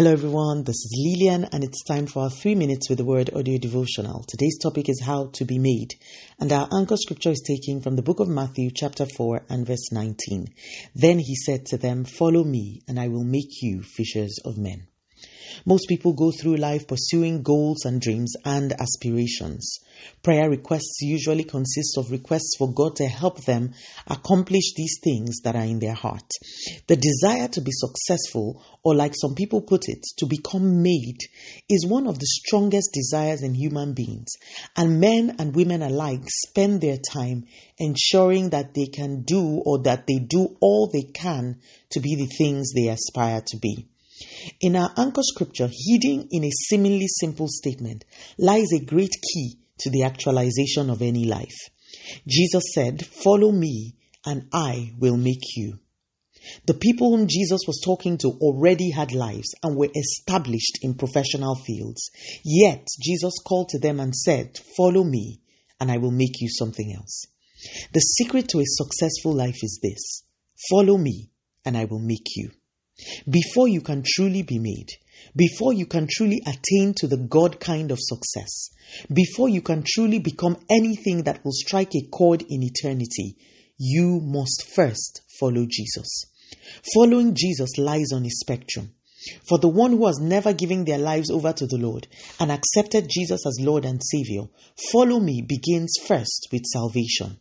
Hello, everyone. This is Lillian, and it's time for our three minutes with the word audio devotional. Today's topic is how to be made, and our anchor scripture is taken from the book of Matthew, chapter 4, and verse 19. Then he said to them, Follow me, and I will make you fishers of men. Most people go through life pursuing goals and dreams and aspirations. Prayer requests usually consist of requests for God to help them accomplish these things that are in their heart. The desire to be successful, or like some people put it, to become made, is one of the strongest desires in human beings. And men and women alike spend their time ensuring that they can do or that they do all they can to be the things they aspire to be. In our anchor scripture, hidden in a seemingly simple statement, lies a great key to the actualization of any life. Jesus said, Follow me, and I will make you. The people whom Jesus was talking to already had lives and were established in professional fields. Yet Jesus called to them and said, Follow me, and I will make you something else. The secret to a successful life is this follow me, and I will make you. Before you can truly be made, before you can truly attain to the God kind of success, before you can truly become anything that will strike a chord in eternity, you must first follow Jesus. Following Jesus lies on a spectrum. For the one who has never given their lives over to the Lord and accepted Jesus as Lord and Savior, follow me begins first with salvation.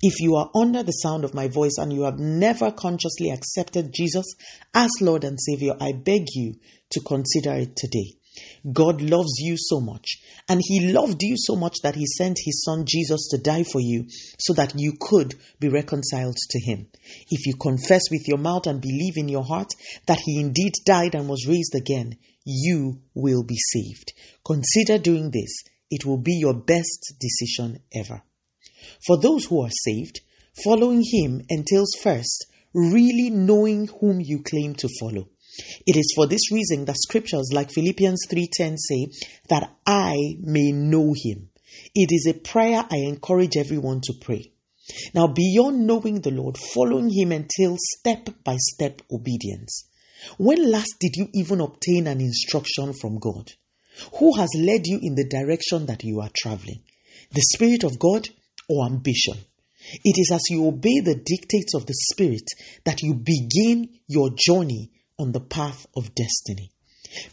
If you are under the sound of my voice and you have never consciously accepted Jesus as Lord and Savior, I beg you to consider it today. God loves you so much, and He loved you so much that He sent His Son Jesus to die for you so that you could be reconciled to Him. If you confess with your mouth and believe in your heart that He indeed died and was raised again, you will be saved. Consider doing this, it will be your best decision ever. For those who are saved, following Him entails first really knowing whom you claim to follow. It is for this reason that scriptures like Philippians 3:10 say that I may know him. It is a prayer I encourage everyone to pray. Now, beyond knowing the Lord, following him entails step by step obedience. When last did you even obtain an instruction from God? Who has led you in the direction that you are traveling? The Spirit of God or ambition? It is as you obey the dictates of the Spirit that you begin your journey on the path of destiny.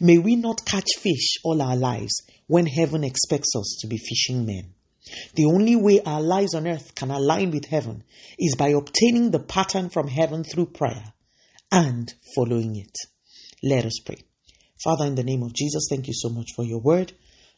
May we not catch fish all our lives when heaven expects us to be fishing men. The only way our lives on earth can align with heaven is by obtaining the pattern from heaven through prayer and following it. Let us pray. Father, in the name of Jesus, thank you so much for your word.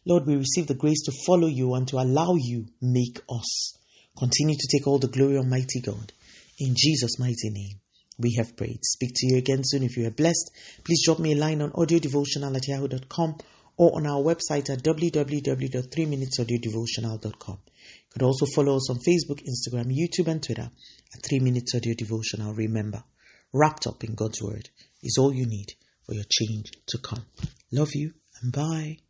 Lord, we receive the grace to follow you and to allow you make us. Continue to take all the glory, Almighty God. In Jesus' mighty name we have prayed. Speak to you again soon. If you are blessed, please drop me a line on audiodevotional at yahoo.com or on our website at www.3minutesaudiodevotional.com. You could also follow us on Facebook, Instagram, YouTube, and Twitter at 3 Minutes Audio Devotional. Remember, wrapped up in God's Word is all you need for your change to come. Love you and bye.